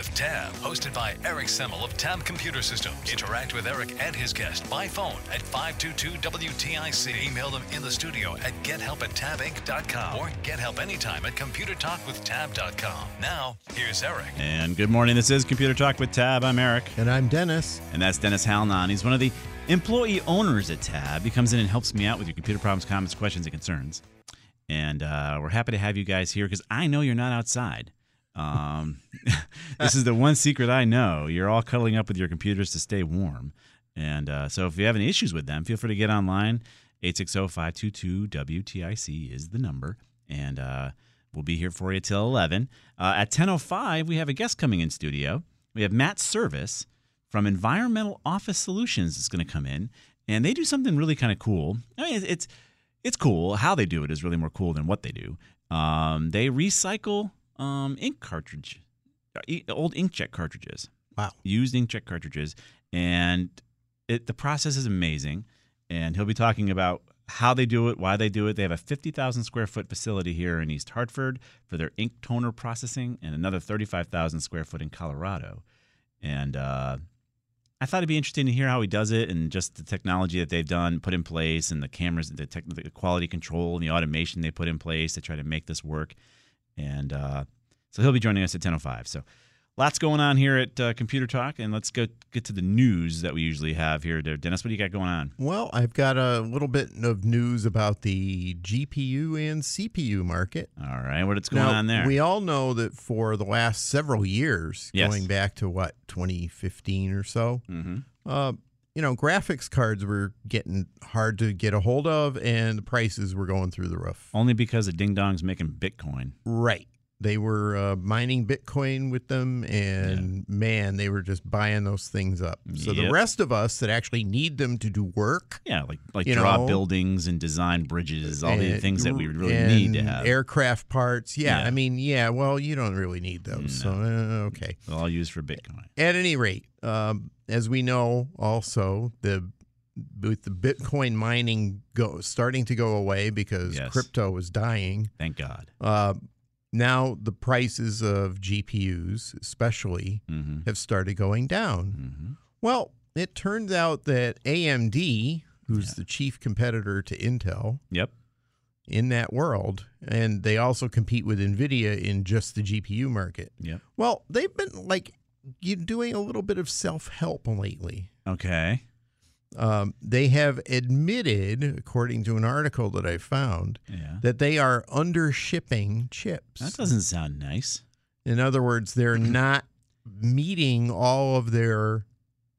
With Tab, hosted by Eric Semmel of Tab Computer Systems. Interact with Eric and his guest by phone at 522-WTIC. Email them in the studio at gethelp at tabinc.com or get help anytime at computertalkwithtab.com. Now, here's Eric. And good morning. This is Computer Talk with Tab. I'm Eric. And I'm Dennis. And that's Dennis Halnan. He's one of the employee owners at Tab. He comes in and helps me out with your computer problems, comments, questions, and concerns. And uh, we're happy to have you guys here because I know you're not outside. Um, this is the one secret I know. You're all cuddling up with your computers to stay warm. And uh, so if you have any issues with them, feel free to get online. 860-522-WTIC is the number. And uh, we'll be here for you till 11. Uh, at 10.05, we have a guest coming in studio. We have Matt Service from Environmental Office Solutions is going to come in. And they do something really kind of cool. I mean, it's it's cool. How they do it is really more cool than what they do. Um, they recycle um, ink cartridge, old inkjet cartridges. Wow. Used inkjet cartridges, and it, the process is amazing. And he'll be talking about how they do it, why they do it. They have a 50,000 square foot facility here in East Hartford for their ink toner processing, and another 35,000 square foot in Colorado. And uh, I thought it'd be interesting to hear how he does it and just the technology that they've done, put in place, and the cameras, the, tech, the quality control, and the automation they put in place to try to make this work. And uh, so he'll be joining us at 10:05. So lots going on here at uh, Computer Talk, and let's go get to the news that we usually have here. Dennis, what do you got going on? Well, I've got a little bit of news about the GPU and CPU market. All right, what's going now, on there? We all know that for the last several years, Yes. going back to what 2015 or so, mm-hmm. uh, you know, graphics cards were getting hard to get a hold of, and the prices were going through the roof. Only because of Ding Dong's making Bitcoin. Right. They were uh, mining Bitcoin with them, and man, they were just buying those things up. So the rest of us that actually need them to do work, Yeah, like like draw know, buildings and design bridges, all the things that we really and need to have. aircraft parts. Yeah, Yeah. I mean, yeah. Well, you don't really need those. So uh, okay. all used for Bitcoin. At any rate, um, as we know, also the with the Bitcoin mining go starting to go away because Yes. crypto is dying. Thank God. Uh, now the prices of GPUs, especially, Mm-hmm. have started going down. Mm-hmm. Well, it turns out that AMD, who's Yeah. the chief competitor to Intel Yep. in that world, and they also compete with Nvidia in just the GPU market. Yep. Well, they've been like doing a little bit of self help lately. Okay. Um, they have admitted, according to an article that I found, Yeah. that they are under shipping chips. That doesn't sound nice. In other words, they're not meeting all of their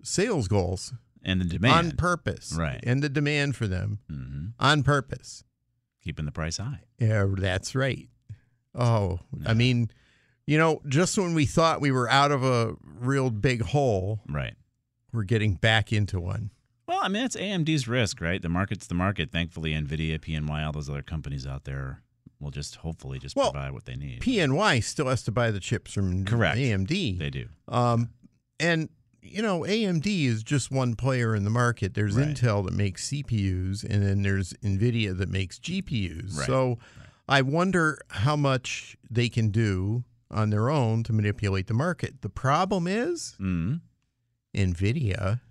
sales goals And the demand on purpose, Right. And the demand for them mm-hmm. on purpose. Keeping the price high. Yeah, that's right. Oh, Yeah. I mean, you know, just when we thought we were out of a real big hole, Right. we're getting back into one. Well, I mean, it's AMD's risk, right? The market's the market. Thankfully, NVIDIA, PNY, all those other companies out there will just hopefully just Well, provide what they need. PNY still has to buy the chips from Correct. AMD. they do. Um, and you know, AMD is just one player in the market. There's Right. Intel that makes CPUs, and then there's Nvidia that makes GPUs. Right. So, I wonder how much they can do on their own to manipulate the market. The problem is Mm. Nvidia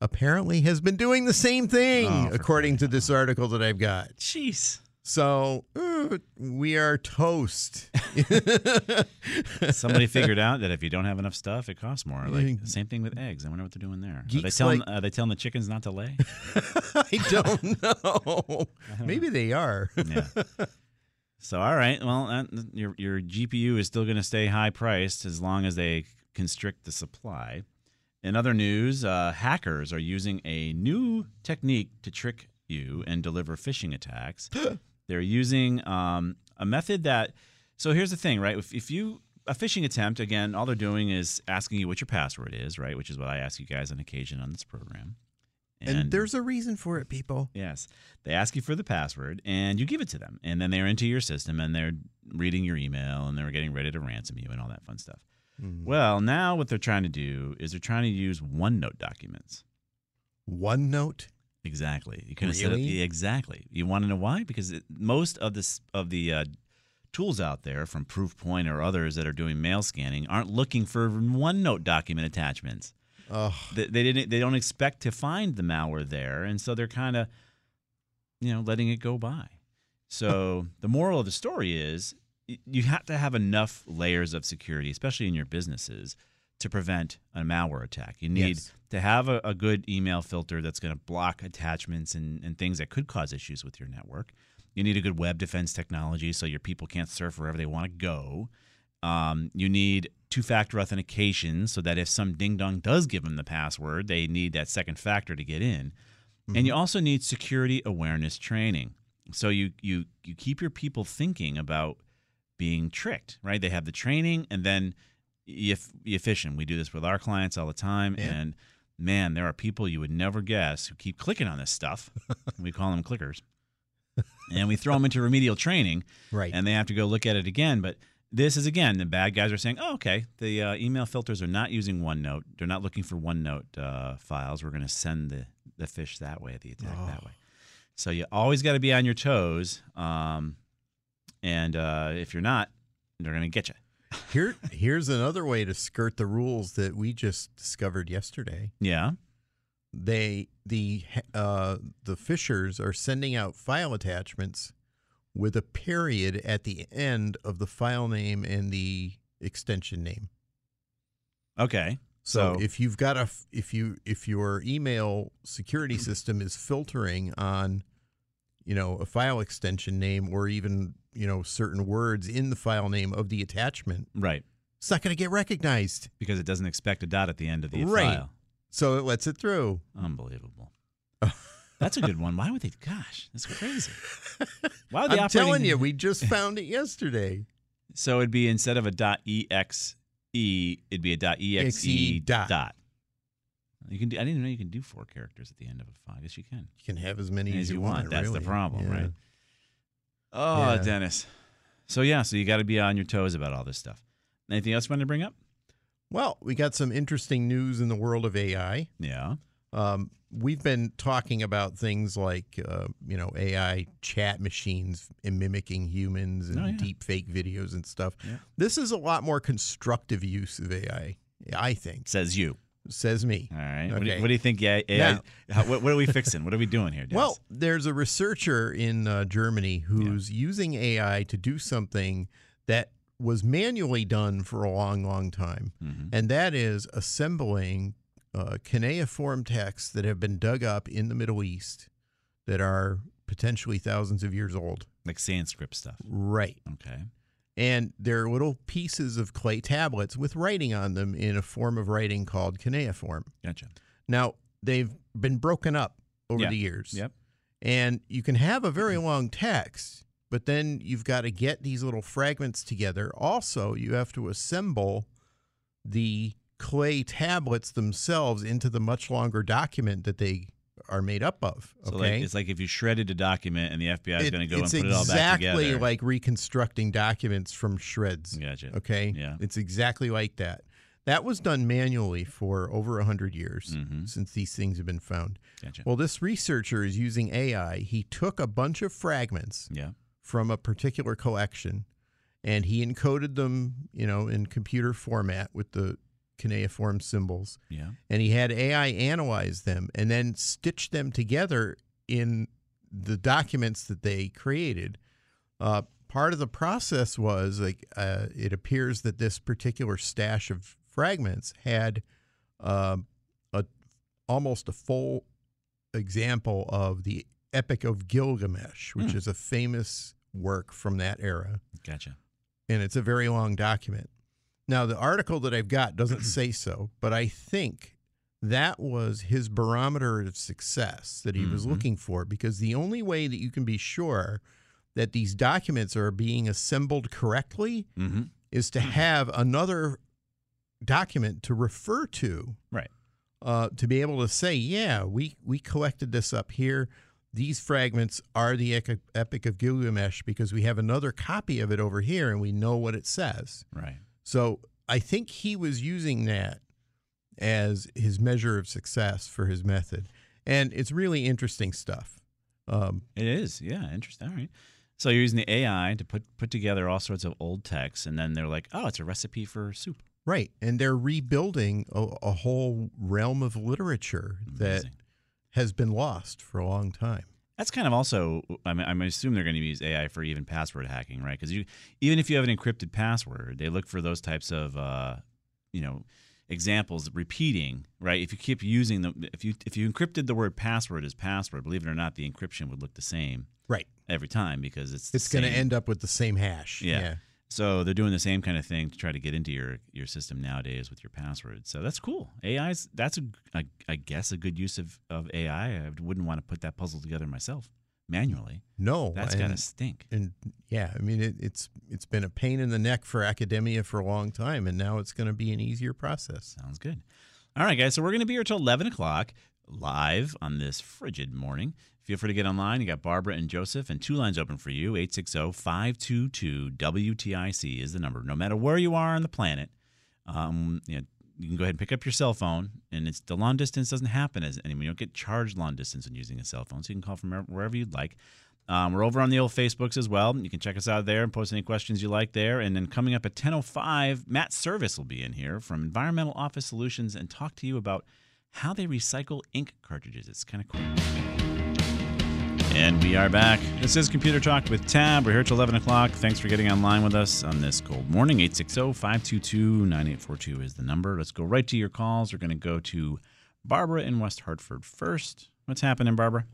apparently has been doing the same thing, Oh, according to this article that I've got. Jeez. So uh, we are toast. Somebody figured out that if you don't have enough stuff, it costs more. Like same thing with eggs. I wonder what they're doing there. Are they telling like, are they telling the chickens not to lay? I don't know. Maybe they are. yeah. So all right, well, that, your your GPU is still going to stay high priced as long as they constrict the supply. In other news, uh, hackers are using a new technique to trick you and deliver phishing attacks. They're using um, a method that. So here's the thing, right? If, if you a phishing attempt, again, all they're doing is asking you what your password is, right? Which is what I ask you guys on occasion on this program. And, there's a reason for it, people. Yes. They ask you for the password and you give it to them. And then they're into your system and they're reading your email and they're getting ready to ransom you and all that fun stuff. Mm-hmm. Well, now what they're trying to do is they're trying to use OneNote documents. OneNote. Exactly. You can set up Really? exactly. You want to know why? Because it, most of this of the uh, tools out there, from Proofpoint or others that are doing mail scanning, aren't looking for OneNote document attachments. They, they didn't they don't expect to find the malware there and so they're kind of you know letting it go by. So the moral of the story is you have to have enough layers of security especially in your businesses to prevent a malware attack. You need Yes. to have a, a good email filter that's going to block attachments and, and things that could cause issues with your network. You need a good web defense technology so your people can't surf wherever they want to go um, you need two factor authentication so that if some ding dong does give them the password, they need that second factor to get in. And you also need security awareness training. So you you you keep your people thinking about being tricked, right? They have the training and then you, f- you phish. We do this with our clients all the time. Yeah. And man, there are people you would never guess who keep clicking on this stuff. we call them clickers. and we throw them into remedial training right. and they have to go look at it again. But this is again, the bad guys are saying, "Oh, okay, the uh, email filters are not using OneNote. They're not looking for OneNote uh, files. We're going to send the the phish that way, the attack that way." So you always got to be on your toes, um, and uh, if you're not, they're going to get you. Here, here's another way to skirt the rules that we just discovered yesterday. Yeah. They the uh, the phishers are sending out file attachments with a period at the end of the file name and the extension name. Okay. So, So- if you've got a if you if your email security system is filtering on you know a file extension name or even you know certain words in the file name of the attachment, Right. it's not going to get recognized. Because it doesn't expect a dot at the end of the Right. file. So it lets it through. Unbelievable. That's a good one. Why would they? Gosh, that's crazy. Why would the I'm telling you, we just found it yesterday. So it'd be instead of a dot exe, it'd be a dot exe Exe dot. dot. You can. Do, I didn't even know you can do four characters at the end of a file. I guess you can. You can have as many as, As you want. That's the problem, Yeah. right? Oh, Yeah. Dennis. So yeah, so you got to be on your toes about all this stuff. Anything else you want to bring up? Well, we got some interesting news in the world of AI. Yeah. Um, we've been talking about things like, uh, you know, AI chat machines and mimicking humans and Oh, yeah. deep fake videos and stuff. Yeah. This is a lot more constructive use of AI, I think, Says you. says me. All right. What, do you, Okay. what do you think? Yeah. AI, how, what, what are we fixing? What are we doing here? Dennis? Well, there's a researcher in uh, Germany who's using AI to do something that was manually done for a long, long time, Mhm. and that is assembling uh, cuneiform texts that have been dug up in the Middle East that are potentially thousands of years old. like Sanskrit stuff. Right. Okay. And they're little pieces of clay tablets with writing on them in a form of writing called cuneiform. Gotcha. Now, they've been broken up over Yeah. the years. Yep. And you can have a very long text, but then you've got to get these little fragments together. Also, you have to assemble the clay tablets themselves into the much longer document that they are made up of. So Okay, like, it's like if you shredded a document and the FBI is going to go and it's put it all back exactly together. like reconstructing documents from shreds. Gotcha. Okay. Yeah. It's exactly like that. That was done manually for over a hundred years Mhm. since these things have been found. Gotcha. Well, this researcher is using AI. He took a bunch of fragments yeah. from a particular collection and he encoded them, you know, in computer format with the cuneiform symbols Yeah. and he had AI analyze them and then stitch them together in the documents that they created. Uh, part of the process was like uh, it appears that this particular stash of fragments had um a almost a full example of the Epic of Gilgamesh, which Hmm. is a famous work from that era Gotcha. and it's a very long document. Now, the article that I've got doesn't say so, but I think that was his barometer of success that he was Mhm. looking for because the only way that you can be sure that these documents are being assembled correctly Mm-hmm. is to have another document to refer to Right. uh, to be able to say, yeah, we, we collected this up here. These fragments are the Epic of Gilgamesh because we have another copy of it over here and we know what it says. Right. So I think he was using that as his measure of success for his method. And it's really interesting stuff. Um, It is. Yeah. Interesting. All right. So you're using the AI to put put together all sorts of old texts, and then they're like, "Oh, it's a recipe for soup." right. And they're rebuilding a, a whole realm of literature that has been lost for a long time. That's kind of also. I mean, I assume they're going to use AI for even password hacking, right? Because you, even if you have an encrypted password, they look for those types of, uh, you know, examples repeating, right? If you keep using the, if you if you encrypted the word password as password, believe it or not, the encryption would look the same Right. every time because it's It's going to end up with the same hash. Yeah. So they're doing the same kind of thing to try to get into your your system nowadays with your passwords. So that's cool. AI's that's a, I I guess a good use of of AI. I wouldn't want to put that puzzle together myself manually. No, That's and, to stink. and yeah, I mean it, it's it's been a pain in the neck for academia for a long time, and now it's going to be an easier process. Sounds good. All right, guys. So we're going to be here till 11 o'clock live on this frigid morning. Feel free to get online. You got Barbara and Joseph, and two lines open for you 860 522 WTIC is the number. No matter where you are on the planet, um, you, know, you can go ahead and pick up your cell phone, and it's the long distance doesn't happen as anymore. You don't get charged long distance when using a cell phone, so you can call from wherever you'd like. Um, we're over on the old Facebooks as well. You can check us out there and post any questions you like there. And then coming up at 10.05, Matt Service will be in here from Environmental Office Solutions and talk to you about how they recycle ink cartridges. It's kind of cool. And we are back. This is Computer Talk with Tab. We're here till 11 o'clock. Thanks for getting online with us on this cold morning. 860 522 9842 is the number. Let's go right to your calls. We're going to go to Barbara in West Hartford first. What's happening, Barbara?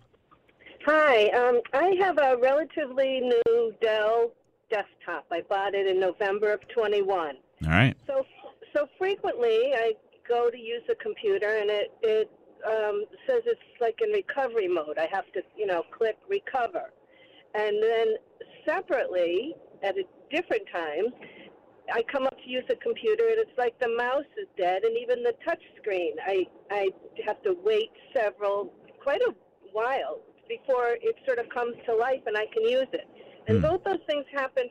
Hi, um, I have a relatively new Dell desktop. I bought it in November of 21. All right. So, so frequently I go to use the computer and it it um, says it's like in recovery mode. I have to, you know, click recover, and then separately at a different time, I come up to use the computer and it's like the mouse is dead and even the touch screen. I I have to wait several quite a while before it sort of comes to life and I can use it. And Hmm. both those things happen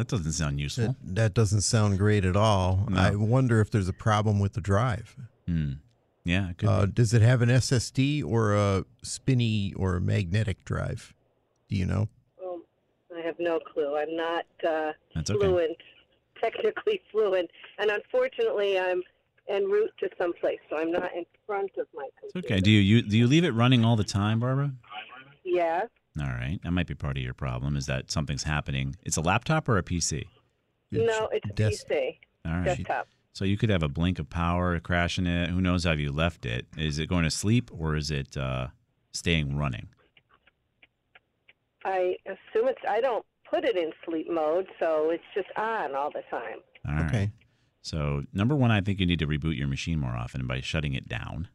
that doesn't sound useful. That, that doesn't sound great at all. No. I wonder if there's a problem with the drive. Hmm. Yeah, it could Uh, be. does it have an SSD or a spinny or a magnetic drive? Do you know? Well, I have no clue. I'm not uh, That's okay. fluent, technically fluent, and unfortunately, I'm en route to someplace, so I'm not in front of my It's computer. okay. Do you, you do you leave it running all the time, Barbara? Yeah. All right. That might be part of your problem. Is that something's happening? It's a laptop or a PC? No, it's a Des- PC All right. desktop. So you could have a blink of power crashing it. Who knows how you left it? Is it going to sleep or is it uh, staying running? I assume it's. I don't put it in sleep mode, so it's just on all the time. All right. Okay. So number one, I think you need to reboot your machine more often by shutting it down.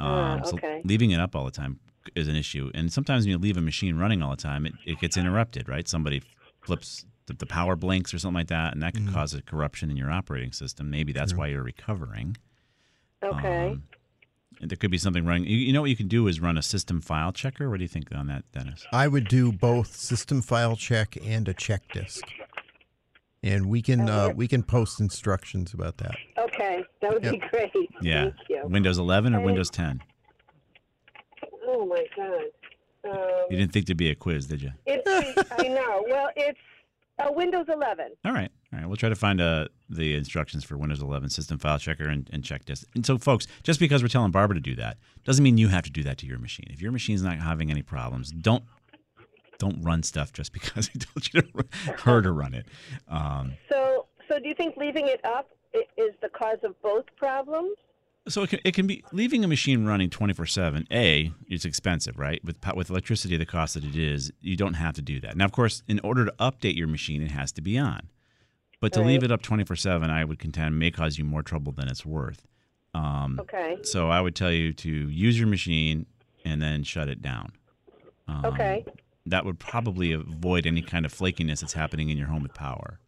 Ah, so okay. leaving it up all the time is an issue. And sometimes when you leave a machine running all the time, it, it gets interrupted, right? Somebody flips the, the power blinks or something like that, and that could cause a corruption in your operating system. Maybe that's why you're recovering. Okay. Um, there could be something wrong. You, you know what you can do is run a system file checker. What do you think on that, Dennis? I would do both system file check and a check disk, and we can uh, we can post instructions about that. Okay, that would be great. Yeah, Thank you. Windows 11 or Okay. Windows 10. Oh my God. Um, You didn't think there'd be a quiz, did you? it's I know. Well, it's uh, Windows 11. All right. All right. We'll try to find uh, the instructions for Windows 11 System File Checker and, and check this. And so, folks, just because we're telling Barbara to do that doesn't mean you have to do that to your machine. If your machine's not having any problems, don't don't run stuff just because I told you to run, her to run it. Um, So, so do you think leaving it up is the cause of both problems? So it can, it can be leaving a machine running 24/7. A, it's expensive, right? With with electricity the cost that it is, you don't have to do that. Now, of course, in order to update your machine, it has to be on. But to leave it up 24/7, I would contend may cause you more trouble than it's worth. Um, Okay. So I would tell you to use your machine and then shut it down. Um, Okay. That would probably avoid any kind of flakiness that's happening in your home with power.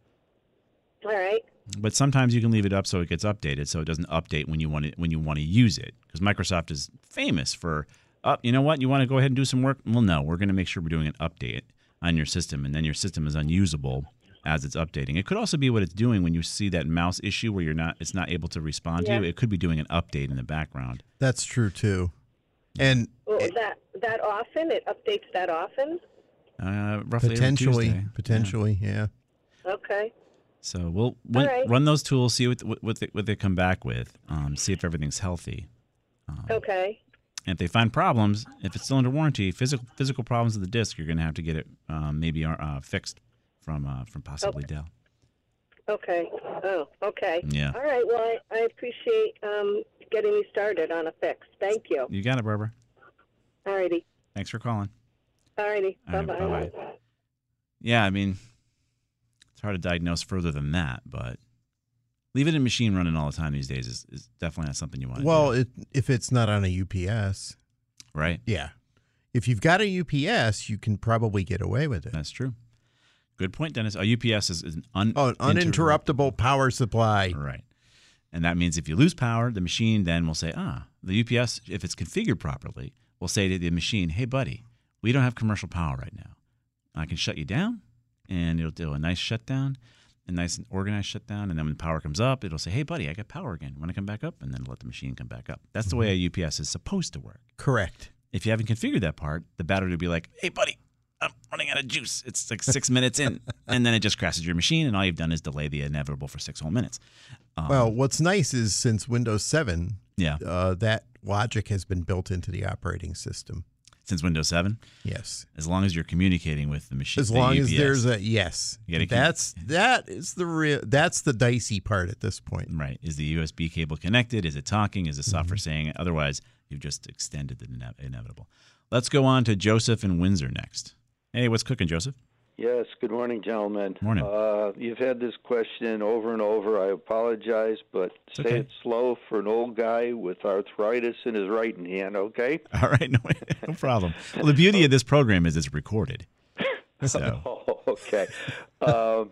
All right. But sometimes you can leave it up so it gets updated, so it doesn't update when you want to when you want to use it. Because Microsoft is famous for, up. you know what? You want to go ahead and do some work? Well, no, we're going to make sure we're doing an update on your system, and then your system is unusable as it's updating. It could also be what it's doing when you see that mouse issue where you're not it's not able to respond to you. It could be doing an update in the background. That's true too. And Well, that that often it updates that often. Uh, roughly every potentially, Yeah. potentially, yeah. Okay. So we'll run, right. run those tools, see what what, they, what they come back with, um, see if everything's healthy. Um, Okay. And if they find problems, if it's still under warranty, physical physical problems with the disk, you're going to have to get it um, maybe uh, fixed from uh, from possibly Dell. Okay. Oh, okay. Yeah. All right. Well, I, I appreciate um, getting me started on a fix. Thank you. You got it, Barbara. All righty. Thanks for calling. All righty. All Bye right, bye. Yeah, I mean, it's hard to diagnose further than that, but leave it in machine running all the time these days is, is definitely not something you want to Well, do. it, if it's not on a UPS, right? yeah. If you've got a UPS, you can probably get away with it. That's true. Good point, Dennis. A UPS is, is an un- Oh, an uninterruptible power supply. Right. And that means if you lose power, the machine then will say, ah, the UPS, if it's configured properly, will say to the machine, hey, buddy, we don't have commercial power right now. I can shut you down, and it'll do a nice shutdown, a nice and organized shutdown. And then when the power comes up, it'll say, hey, buddy, I got power again. Want to come back up? And then let the machine come back up. That's the way a UPS is supposed to work. Correct. If you haven't configured that part, the battery will be like, hey, buddy, I'm running out of juice. It's like six minutes in. And then it just crashes your machine, and all you've done is delay the inevitable for six whole minutes. Um, Well, what's nice is since Windows 7, yeah. uh, that logic has been built into the operating system. Since Windows 7, Yes. as long as you're communicating with the machine. As the long as UPS. there's a yes. Keep- That's that is the real that's the dicey part at this point. right. Is the USB cable connected? Is it talking? Is the software Mm-hmm. saying it? Otherwise, you've just extended the ine- inevitable. Let's go on to Joseph in Windsor next. Hey, what's cooking, Joseph? Yes, good morning, gentlemen. Morning. Uh, you've had this question over and over. I apologize, but say okay. it slow for an old guy with arthritis in his right hand, okay? All right, no, no problem. Well, the beauty of this program is it's recorded. So, Oh, okay. uh,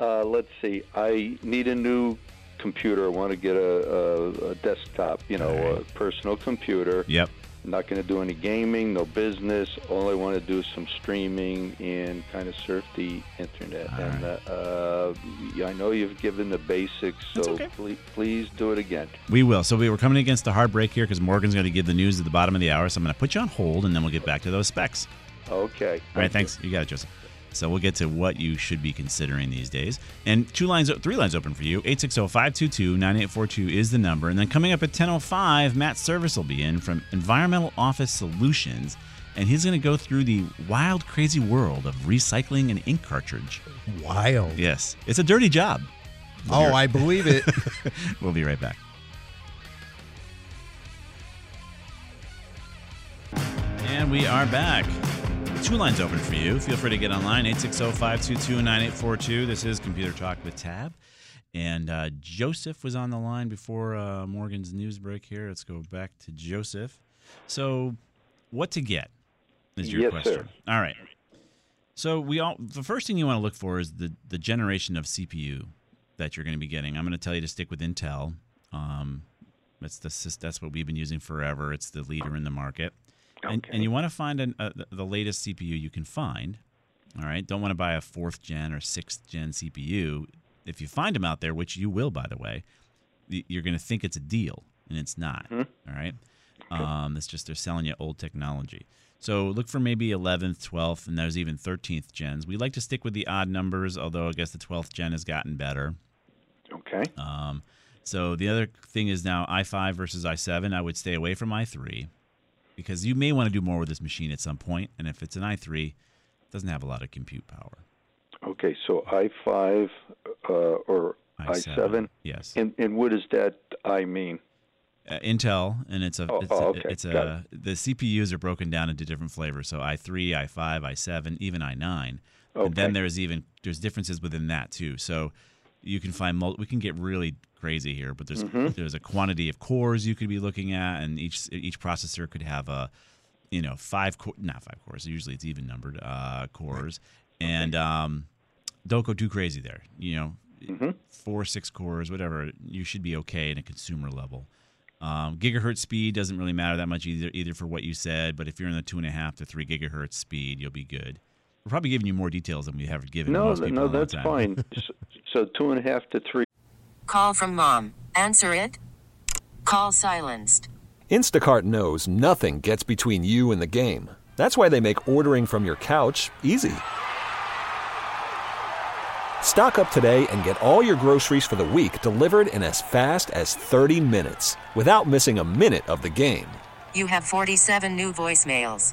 uh, let's see. I need a new computer. I want to get a, a, a desktop, you know, right. a personal computer. yep. I'm not going to do any gaming, no business. All I want to do is some streaming and kind of surf the internet. All and right. uh, uh, I know you've given the basics, so okay. please, please do it again. We will. So we were coming against a hard break here because Morgan's going to give the news at the bottom of the hour. So I'm going to put you on hold, and then we'll get back to those specs. Okay. All right, thanks. You got it, Joseph. So we'll get to what you should be considering these days. And two lines, three lines open for you. 860-522-9842 is the number. And then coming up at 10:05, Matt Service will be in from Environmental Office Solutions, and he's going to go through the wild, crazy world of recycling an ink cartridge. Wild. Yes, it's a dirty job. Oh, I believe it. We'll be right back. And we are back. Two lines open for you. Feel free to get online, 860-522-9842. This is Computer Talk with Tab. And uh, Joseph was on the line before uh, Morgan's news break here. Let's go back to Joseph. So, what to get is your Yes, question. sir. All right. So we all the first thing you want to look for is the the generation of CPU that you're going to be getting. I'm going to tell you to stick with Intel. Um, It's the that's what we've been using forever. It's the leader in the market. And, Okay. and you want to find an, uh, the- latest CPU you can find. All right. Don't want to buy a fourth gen or sixth gen CPU. If you find them out there, which you will, by the way, you're going to think it's a deal, and it's not. Hmm. All right. Um, it's just they're selling you old technology. So look for maybe 11th, 12th, and there's even 13th gens. We like to stick with the odd numbers, although I guess the 12th gen has gotten better. Okay. Um, so the other thing is now i5 versus i7. I would stay away from i3 because you may want to do more with this machine at some point, and if it's an i3, it doesn't have a lot of compute power. Okay. So i5 uh, or i7. yes. And and what does that I mean? uh, Intel, and it's a Oh, it's, oh, a, okay. it's a the CPUs are broken down into different flavors. So i3, i5, i7, even i9, and Okay. then there's even there's differences within that too. So you can find mul- we can get really crazy here, but there's Mm-hmm. there's a quantity of cores you could be looking at, and each each processor could have a you know five core not five cores. Usually it's even numbered uh, cores, and um, don't go too crazy there. You know, Mm-hmm. four, six cores, whatever. You should be okay in a consumer level. Um, gigahertz speed doesn't really matter that much either, either for what you said. But if you're in the two and a half to three gigahertz speed, you'll be good. We're probably giving you more details than we have given No, most people no, in a long that's time. fine. so, so two and a half to three. Call from mom. Answer it. Call silenced. Instacart knows nothing gets between you and the game. That's why they make ordering from your couch easy. Stock up today and get all your groceries for the week delivered in as fast as 30 minutes without missing a minute of the game. You have 47 new voicemails.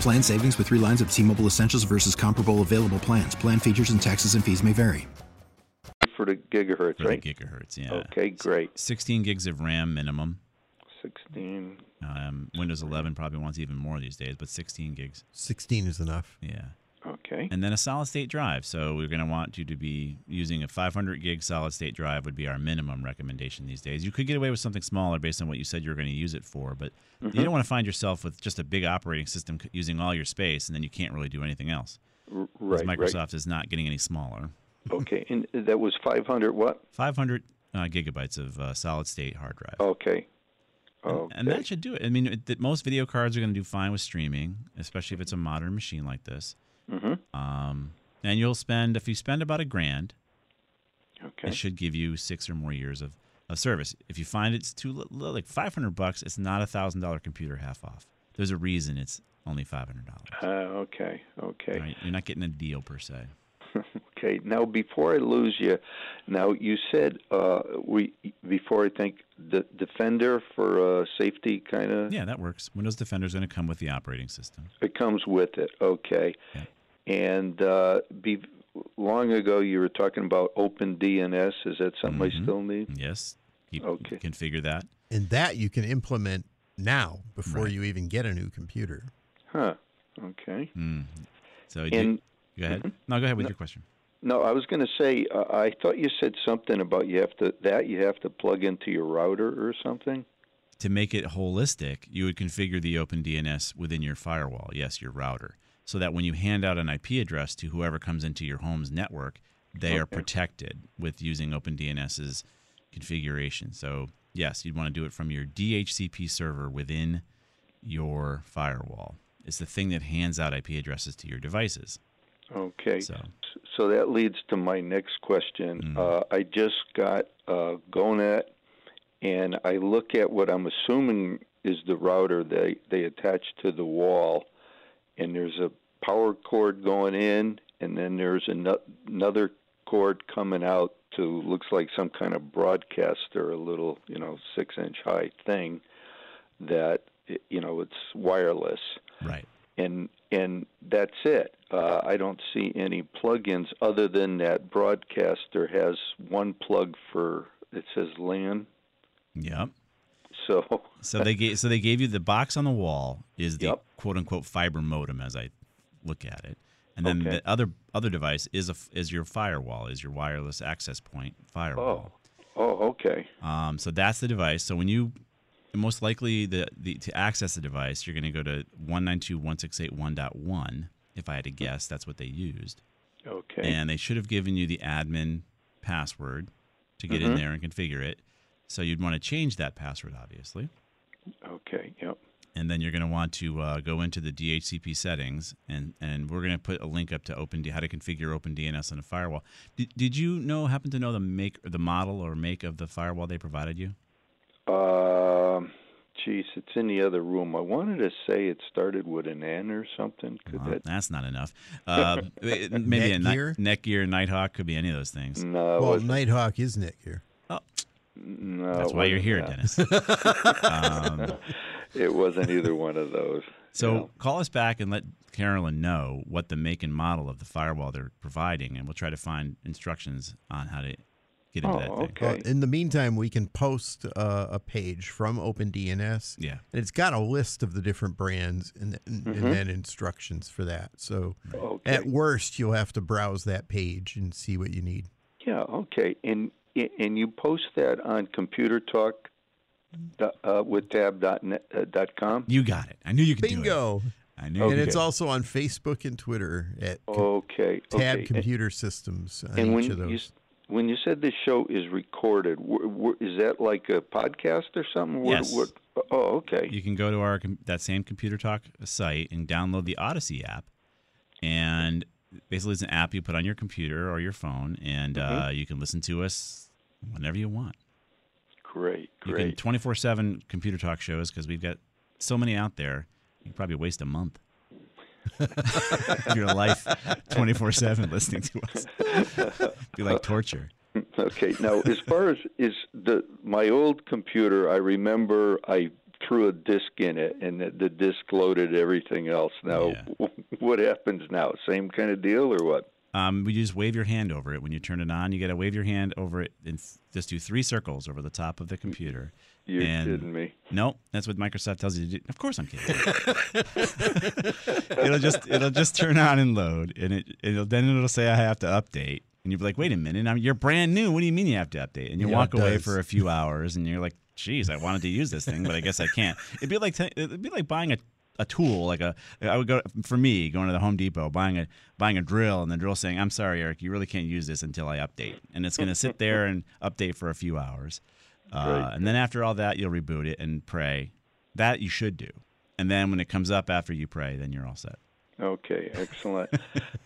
Plan savings with three lines of T Mobile Essentials versus comparable available plans. Plan features and taxes and fees may vary. for the gigahertz, For the right? gigahertz, yeah. Okay, great. 16 gigs of RAM minimum. 16. Um, Windows 11 probably wants even more these days, but 16 gigs. 16 is enough. Yeah. Okay. And then a solid state drive. So we're going to want you to be using a 500 gig solid state drive would be our minimum recommendation these days. You could get away with something smaller based on what you said you were going to use it for, but Mm-hmm. you don't want to find yourself with just a big operating system using all your space and then you can't really do anything else. R- right, Microsoft right. is not getting any smaller. Okay, and that was 500 what? 500 uh, gigabytes of uh, solid state hard drive. Okay. And- Okay. And that should do it. I mean, it, most video cards are going to do fine with streaming, especially if it's a modern machine like this. Hmm Um, and you'll spend if you spend about a grand, Okay. it should give you six or more years of, of service. If you find it's too li- li- like five hundred bucks, it's not a thousand dollar computer half off. There's a reason it's only five hundred dollars. Uh, okay. Okay. Right? You're not getting a deal per se. Okay. Now, before I lose you, now you said uh, we before I think the Defender for uh, safety kind of Yeah, that works. Windows Defender is going to come with the operating system. it comes with it. Okay. Yeah. And uh, be, long ago you were talking about Open DNS. Is that something Mhm. I still need? Yes. Keep, Okay. Configure that. And that you can implement now before Right. you even get a new computer. Huh. Okay. Mm. So you And go ahead. Mhm. No, go ahead with No. your question. No, I was going to say uh, I thought you said something about you have to that you have to plug into your router or something. to make it holistic, you would configure the OpenDNS within your firewall, yes, your router, so that when you hand out an IP address to whoever comes into your home's network, they are protected with using OpenDNS's configuration. So, yes, you'd want to do it from your DHCP server within your firewall. It's the thing that hands out IP addresses to your devices. Okay. So, So that leads to my next question. Mhm. Uh, I just got uh, GoNet and I look at what I'm assuming is the router they they attach to the wall, and there's a power cord going in, and then there's ano- another cord coming out to looks like some kind of broadcaster, a little you know six inch high thing that you know it's wireless Right. and and that's it. Uh, I don't see any plugins other than that broadcaster has one plug for it says LAN. Yep. So So they gave so they gave you the box on the wall is the Yep. quote unquote fiber modem as I look at it, and then Okay. the other other device is a is your firewall is your wireless access point firewall. oh okay Um, so that's the device. So when you most likely the, the to access the device, you're going to go to 192.168.1.1. If I had to guess, that's what they used. okay And they should have given you the admin password to get in Mhm. there and configure it. So you'd want to change that password, obviously. okay yep And then you're going to want to uh, go into the DHCP settings, and, and we're going to put a link up to Open how to configure OpenDNS on a firewall. Did, did you know happen to know the make the model or make of the firewall they provided you? Um geez it's in the other room. I wanted to say it started with an N or something. Could Well, that that's not enough. Uh, it- maybe a Netgear? Ni- Netgear, Nighthawk could be any of those things. no well, Nighthawk is Netgear. Oh. No That's why you're wasn't here, that. Dennis. Um, it wasn't either one of those. So Yeah. call us back and let Carolyn know what the make and model of the firewall they're providing, and we'll try to find instructions on how to get into Oh, that thing. okay. Well, in the meantime, we can post uh, a page from OpenDNS. Yeah. And it's got a list of the different brands and, and, Mhm. and then instructions for that. So Okay. at worst, you'll have to browse that page and see what you need. Yeah, okay. And and you post that on Computer Talk uh, with tab dot net, uh, dot com. You got it. I knew you could do it. Bingo. I knew. And you it's also on Facebook and Twitter at Com- Okay. Tab okay. Computer Systems on And each when of you those. s- when you said this show is recorded, wh- wh- is that like a podcast or something? What- Yes. what- oh, okay. You can go to our com- that same Computer Talk site and download the Odyssey app, and basically it's an app you put on your computer or your phone, and Mm-hmm. uh, you can listen to us whenever you want. Great, great. twenty four seven Computer Talk shows because we've got so many out there. You probably waste a month. your life 24 7 listening to us. Be like torture. Okay. Now, as far as is the my old computer, I remember I threw a disk in it, and the, the disk loaded everything else. Now, what happens now? Same kind of deal, or what? Um, we just wave your hand over it when you turn it on. You got to wave your hand over it and just do three circles over the top of the computer. You're and kidding me. Nope, that's what Microsoft tells you to do. Of course, I'm kidding. it'll just it'll just turn on and load, and it it'll then it'll say I have to update, and you'll be like, wait a minute, I'm, you're brand new. What do you mean you have to update? And you Yeah, walk away for a few hours, and you're like, geez, I wanted to use this thing, but I guess I can't. It'd be like t- it'd be like buying a a tool like a I would go for me going to the Home Depot buying a buying a drill and the drill saying I'm sorry Eric you really can't use this until I update and it's going to sit there and update for a few hours uh, and then after all that you'll reboot it and pray that you should do and then when it comes up after you pray then you're all set Okay, excellent.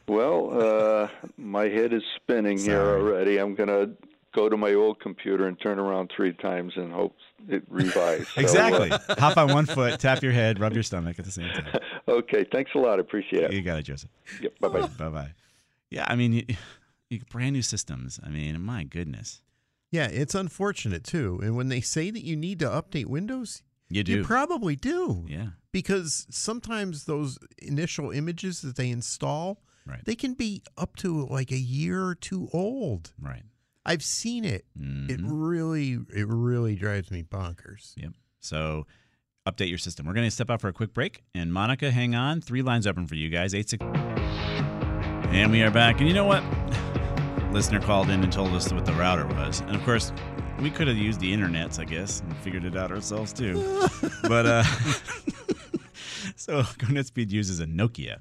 well, uh, my head is spinning here already. I'm going to go to my old computer and turn around three times and hope it revives. So, uh, exactly hop on one foot tap your head rub your stomach at the same time okay, thanks a lot. Appreciate it. you got it Joseph Yep, bye bye. bye bye yeah I mean you, you brand new systems I mean my goodness Yeah, it's unfortunate too. And when they say that you need to update Windows, you do you probably do. yeah Because sometimes those initial images that they install, Right. they can be up to like a year or two old. right I've seen it. It Mhm. really, it really drives me bonkers. Yep. So update your system. We're going to step out for a quick break. And Monica, hang on. Three lines open for you guys. Eight six. And we are back. And you know what? Listener called in and told us what the router was. And of course, we could have used the internets, I guess, and figured it out ourselves too. but uh, so GoNetSpeed uses a Nokia.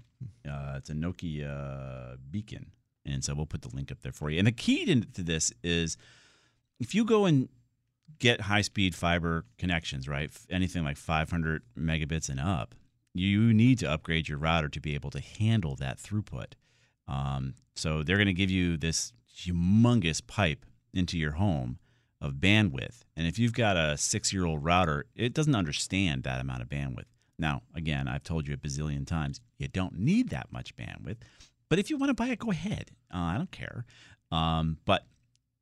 Uh, it's a Nokia beacon, and so we'll put the link up there for you. And the key to, to this is if you go and get high speed fiber connections, right? Anything like 500 megabits and up, you need to upgrade your router to be able to handle that throughput. Um, so they're going to give you this humongous pipe into your home of bandwidth. And if you've got a six year old router, it doesn't understand that amount of bandwidth. Now, again, I've told you a bazillion times, you don't need that much bandwidth. But if you want to buy it, go ahead. Uh, I don't care. Um, but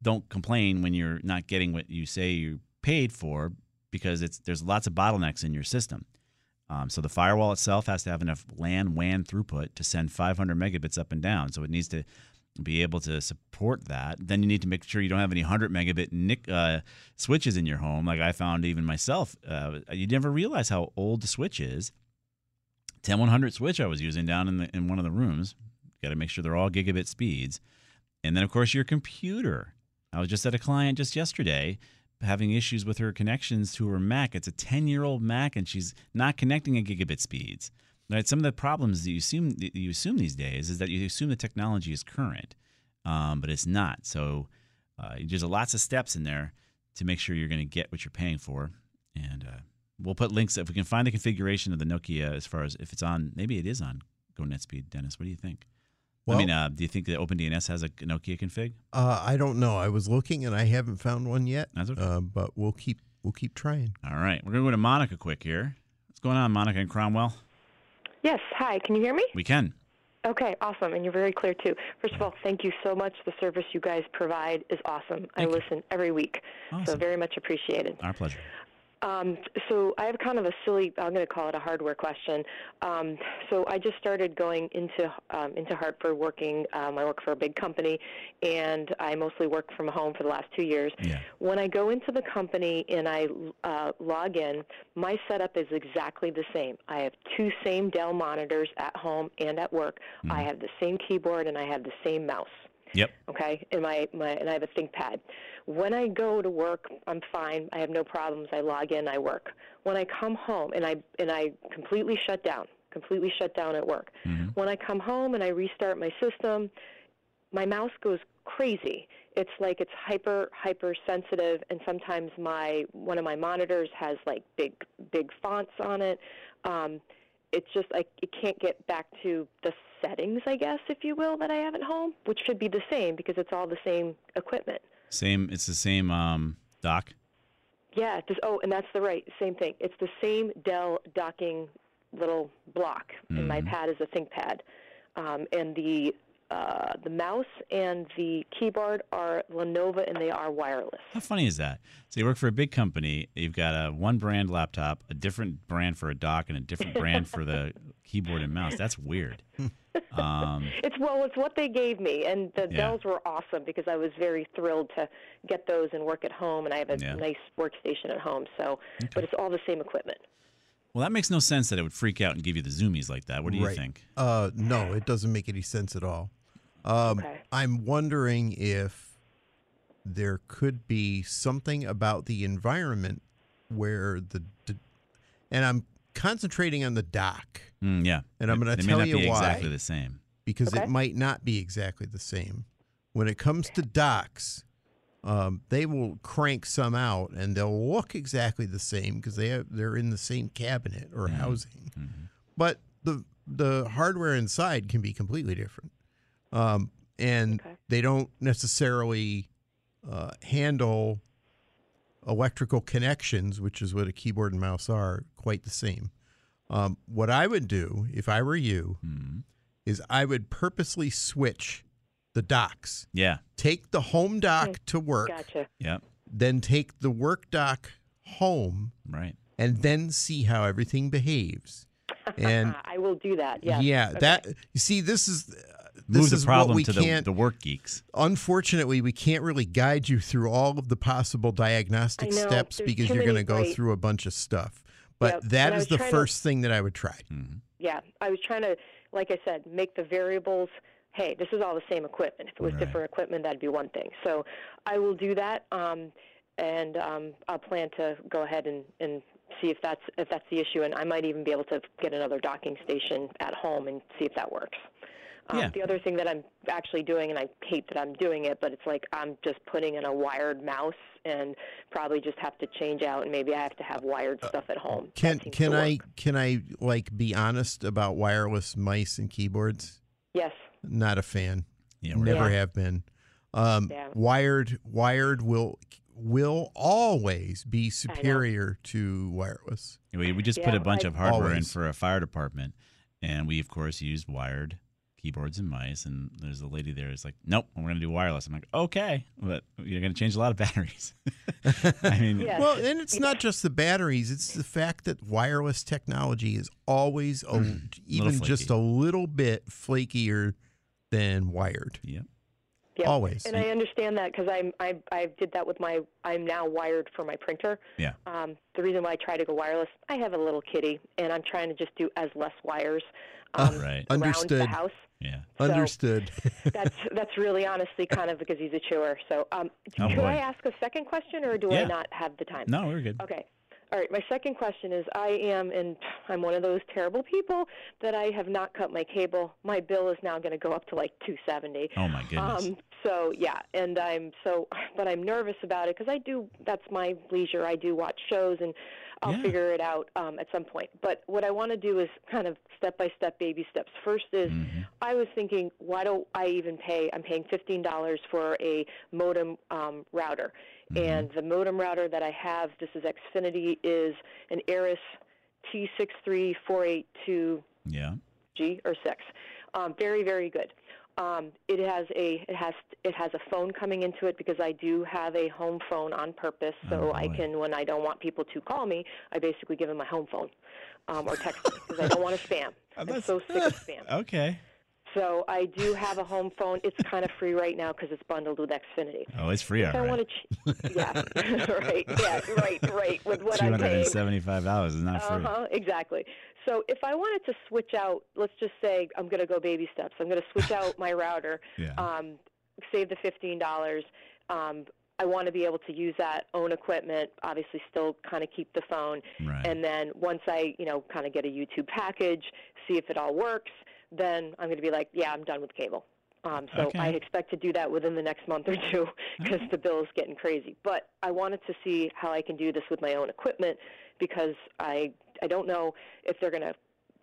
don't complain when you're not getting what you say you paid for because it's there's lots of bottlenecks in your system. Um, so the firewall itself has to have enough LAN WAN throughput to send 500 megabits up and down. So it needs to be able to support that. Then you need to make sure you don't have any 100 megabit NIC uh, switches in your home. Like I found even myself, uh, you never realize how old the switch is. 10100 switch I was using down in the in one of the rooms. Got to make sure they're all gigabit speeds. And then of course your computer. I was just at a client just yesterday having issues with her connections to her Mac. It's a 10 year old Mac and she's not connecting at gigabit speeds. Right? Some of the problems that you assume that you assume these days is that you assume the technology is current, um, but it's not. So uh, there's lots of steps in there to make sure you're going to get what you're paying for. And uh, we'll put links if we can find the configuration of the Nokia as far as if it's on. Maybe it is on Go NetSpeed. Dennis, what do you think? Well- I mean, uh, do you think that OpenDNS has a Nokia config? Uh, I don't know. I was looking and I haven't found one yet. That's okay. Uh, but we'll keep we'll keep trying. All right, we're going to go to Monica quick here. What's going on, Monica and Cromwell? Yes. Hi. Can you hear me? We can. Okay. Awesome. And you're very clear too. First of all, thank you so much. The service you guys provide is awesome. I listen every week, Awesome. so very much appreciated. Our pleasure. Um, so I have kind of a silly, I'm going to call it a hardware question. Um, so I just started going into um, into Hartford working. Um, I work for a big company, and I mostly work from home for the last two years. Yeah. When I go into the company and I uh, log in, my setup is exactly the same. I have two same Dell monitors at home and at work. I have the same keyboard and I have the same mouse Yep. okay? And my, my and i have a thinkpad when i go to work i'm fine. I have no problems. I log in i work. When i come home and i and i completely shut down completely shut down at work. When i come home and i restart my system my mouse goes crazy. It's like it's hyper hyper sensitive and sometimes my one of my monitors has like big big fonts on it. Um it's just like it can't get back to the settings i guess if you will that i have at home which should be the same because it's all the same equipment Same. It's the same um, dock. yeah just, oh and that's the right same thing it's the same dell docking little block and my pad is a thinkpad um, and the uh, the mouse and the keyboard are Lenovo and they are wireless. How funny is that? So you work for a big company. You've got a one brand laptop, a different brand for a dock, and a different brand for the keyboard and mouse. That's weird. Um, It's well, it's what they gave me, and the Yeah. Dells were awesome because I was very thrilled to get those and work at home, and I have a Yeah. nice workstation at home. So, but it's all the same equipment. well, that makes no sense that it would freak out and give you the zoomies like that. What do you Right. think? Uh, no, it doesn't make any sense at all. Um, Okay. I'm wondering if there could be something about the environment where the, the and I'm concentrating on the dock Mm, yeah, And I'm gonna they tell may not you be why. exactly the same. because Okay. it might not be exactly the same. When it comes to docks, um, they will crank some out and they'll look exactly the same because they have, they're in the same cabinet or housing, but the the hardware inside can be completely different, um, and Okay. they don't necessarily uh, handle electrical connections, which is what a keyboard and mouse are, quite the same. Um, what I would do if I were you is I would purposely switch the docks. Yeah. Take the home dock Okay. to work, Gotcha. Yep. then take the work dock home, Right. and then see how everything behaves. And I will do that. Yes. yeah, Okay. that you see, this is this Move the is problem what we to the, can't. the work geeks. unfortunately, we can't really guide you through all of the possible diagnostic know. steps because you're going to go right- through a bunch of stuff. But Yep. that And is the trying to- first thing that I would try. Yeah, I was trying to, like I said, make the variables. Hey, this is all the same equipment. If it was Right. different equipment, that'd be one thing. So I will do that, um, and um, I'll plan to go ahead and, and see if that's if that's the issue, and I might even be able to get another docking station at home and see if that works. Um, Yeah. The other thing that I'm actually doing, and I hate that I'm doing it, but it's like I'm just putting in a wired mouse, and probably just have to change out, and maybe I have to have wired stuff at home. Can can I can I like be honest about wireless mice and keyboards? Yes. Not a fan. Yeah. we're- Never Yeah. have been. Um, Yeah. Wired wired will will always be superior to wireless. We, we just Yeah, put a bunch I- of hardware in for a fire department, and we of course used wired keyboards and mice. And there's a lady there who's like, "Nope, we're going to do wireless." I'm like, "Okay, but you're going to change a lot of batteries." I mean, Yes. Well, and it's not just the batteries; it's the fact that wireless technology is always a, even just a little bit flakier than wired. Yep. Yep. Always. And I understand that because I'm I I did that with my I'm now wired for my printer. Yeah. Um, the reason why I try to go wireless, I have a little kitty, and I'm trying to just do as less wires um, Right. around the Understood. house. Yeah. So- Understood. That's that's really honestly kind of because he's a chewer. So, um, Oh, could boy. I ask a second question, or do Yeah. I not have the time? No, we're good. Okay. All right. My second question is I am, and I'm one of those terrible people that I have not cut my cable. My bill is now going to go up to like 270. Oh my goodness. Um, so yeah, and I'm so, but I'm nervous about it because I do. That's my leisure. I do watch shows, and I'll Yeah. figure it out um, at some point. But what I want to do is kind of step by step, baby steps. First is Mm-hmm. I was thinking, why don't I even pay? I'm paying fifteen dollars for a modem um, router, Mm-hmm. and the modem router that I have, this is Xfinity, is an Arris TG3482 yeah. G or six. Um, very, very good. Um, it has a it has it has a phone coming into it because I do have a home phone on purpose, so Oh, I can when I don't want people to call me, I basically give them my home phone um, or text because I don't want to spam. I'm so sick of spam. Okay. So I do have a home phone. It's kind of free right now because it's bundled with Xfinity. Oh, it's free, If all I right. want to, ch- yeah, right, yeah, right, right. With what I'm hundred paying, and dollars is not free. uh-huh, exactly. So if I wanted to switch out, let's just say I'm going to go baby steps. I'm going to switch out my router, Yeah. um, save the fifteen dollars. Um, I want to be able to use that own equipment. Obviously, still kind of keep the phone. Right. And then once I, you know, kind of get a YouTube package, see if it all works, then I'm going to be like, yeah, I'm done with cable. Um, so Okay. I expect to do that within the next month or two because the bill is getting crazy. But I wanted to see how I can do this with my own equipment because I I don't know if they're going to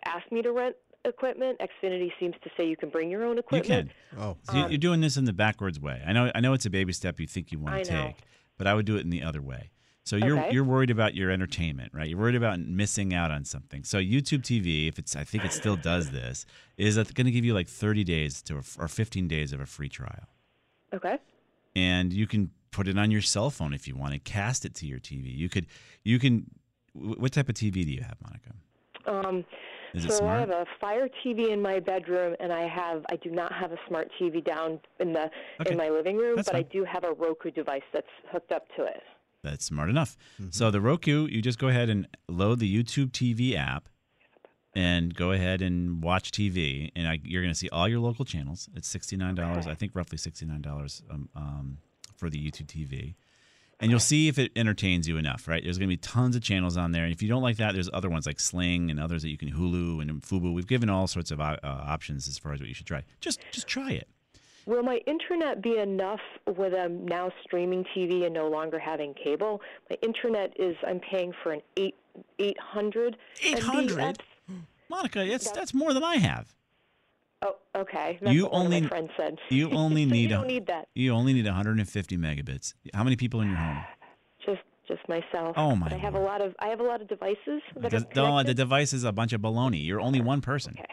ask me to rent equipment. Xfinity seems to say you can bring your own equipment. You can. oh, So you- Um, you're doing this in the backwards way. I know. I know it's a baby step you think you want to take, but I would do it in the other way. So you're Okay. you're worried about your entertainment, right? You're worried about missing out on something. So YouTube TV, if it's I think it still does this, is going to give you like 30 days to or 15 days of a free trial, Okay. and you can put it on your cell phone if you want and cast it to your TV. You could you can. Wh- What type of TV do you have, Monica? Um, Is it so I have a Fire TV in my bedroom, and I have I do not have a smart TV down in the Okay. in my living room, That's but I do have a Roku device that's hooked up to it. That's smart enough. Mm-hmm. So the Roku, you just go ahead and load the YouTube TV app, and go ahead and watch TV, and I, you're going to see all your local channels. It's sixty nine dollars, I think, roughly sixty nine dollars um, um, for the YouTube TV, and you'll see if it entertains you enough. Right? There's going to be tons of channels on there, and if you don't like that, there's other ones like Sling and others that you can Hulu and Fubo. We've given all sorts of uh, options as far as what you should try. Just just try it. Will my internet be enough with um, now streaming TV and no longer having cable? My internet is I'm paying for an eight eight hundred. Eight hundred, Monica. It's that's more than I have. Oh, okay. That's You what only- my friends said. You only So need you don't need that. You only need 150 megabits. How many people in your home? Just just myself. Oh, my But I have a lot of I have a lot of devices that are Because no, the device is a bunch of baloney. You're only one person. All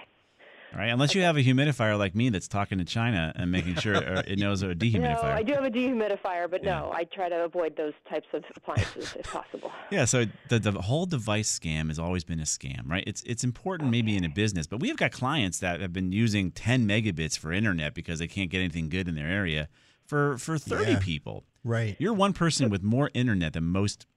right, unless you have a humidifier like me that's talking to China and making sure uh, it knows a dehumidifier. No, I do have a dehumidifier, but no, I try to avoid those types of appliances if possible. Yeah, so the, the whole device scam has always been a scam, right? It's it's important maybe in a business, but we have got clients that have been using 10 megabits for internet because they can't get anything good in their area for for 30 Yeah. people. Right. You're one person with more internet than most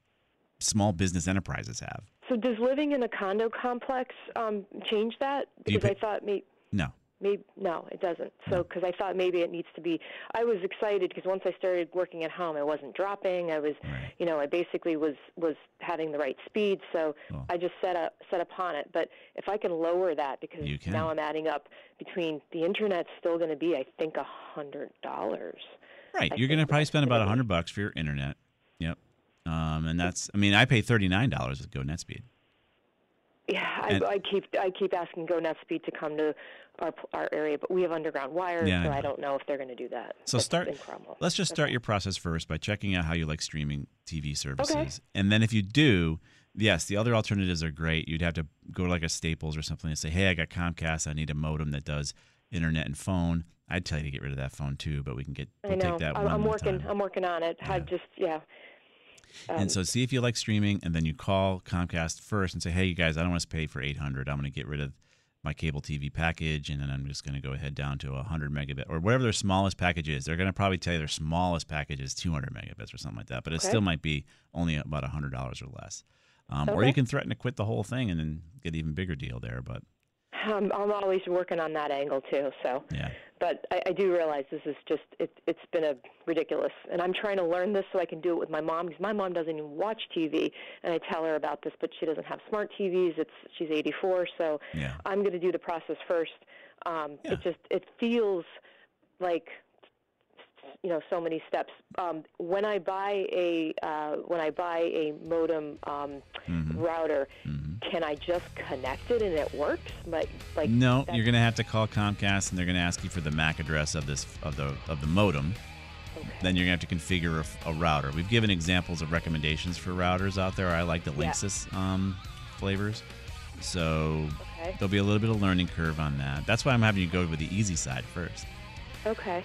small business enterprises have. So does living in a condo complex um, change that? Because I thought maybe. No. Maybe no, it doesn't. So because I thought maybe it needs to be. I was excited because once I started working at home, I wasn't dropping. I was, you know, I basically was was having the right speed. So I just set up set upon it. But if I can lower that, because now I'm adding up between the internet's still going to be, I think, a hundred dollars. Right. I You're going to probably spend about a 100 bucks for your internet. Um, and that's I mean, I pay $39 with Go NetSpeed. Yeah, I, And- I keep I keep asking Go NetSpeed to come to our our area, but we have underground wires, Yeah, so know. I don't know if they're going to do that. So That's start. Let's just start your process first by checking out how you like streaming TV services, and then if you do, yes, the other alternatives are great. You'd have to go to like a Staples or something and say, "Hey, I got Comcast. I need a modem that does internet and phone." I'd tell you to get rid of that phone too, but we can get I we'll know. take that I'm, one I'm working. time. I'm working on it. I just yeah. Um, and so see if you like streaming, and then you call Comcast first and say, "Hey, you guys, I don't want to pay for 800. I'm going to get rid of my cable TV package, and then I'm just going to go ahead down to 100 megabit or whatever their smallest package is. They're going to probably tell you their smallest package is 200 megabits or something like that, but it Okay. still might be only about $100 or less. Um, Or you can threaten to quit the whole thing and then get an even bigger deal there. But I'm, I'm always working on that angle too. So, yeah, but I, I do realize this is just it, it's been a ridiculous, and I'm trying to learn this so I can do it with my mom because my mom doesn't even watch TV, and I tell her about this, but she doesn't have smart TVs. It's she's 84, so yeah. I'm going to do the process first. Um, It just it feels like you know so many steps. Um, when I buy a uh, when I buy a modem um, Mm-hmm. router, can I just connect it and it works? Like like no, you're going to have to call Comcast, and they're going to ask you for the MAC address of this of the of the modem. Then you're going to have to configure a, a router. We've given examples of recommendations for routers out there. I like the Yeah. Linksys um, flavors, so Okay. there'll be a little bit of learning curve on that. That's why I'm having you go with the easy side first. okay.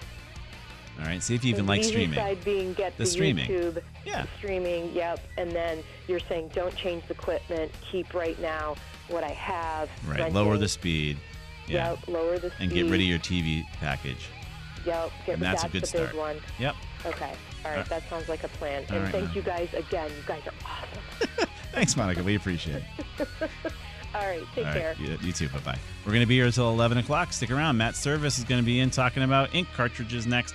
All right, see if you even the like streaming. side being get The the, streaming. YouTube, Yeah. streaming, yep. And then you're saying don't change the equipment, keep right now what I have. Right, lower the speed. Yeah, Yep, lower the speed. and get rid of your TV package. Yep, get and that's a the good start. one. Yep. Okay, all right, All right. that sounds like a plan. And right, thank man. you guys again. You guys are awesome. Thanks, Monica. We appreciate it. all right, take All care. right, you, you too. Bye bye. We're going to be here until 11 o'clock. Stick around. Matt Service is going to be in talking about ink cartridges next.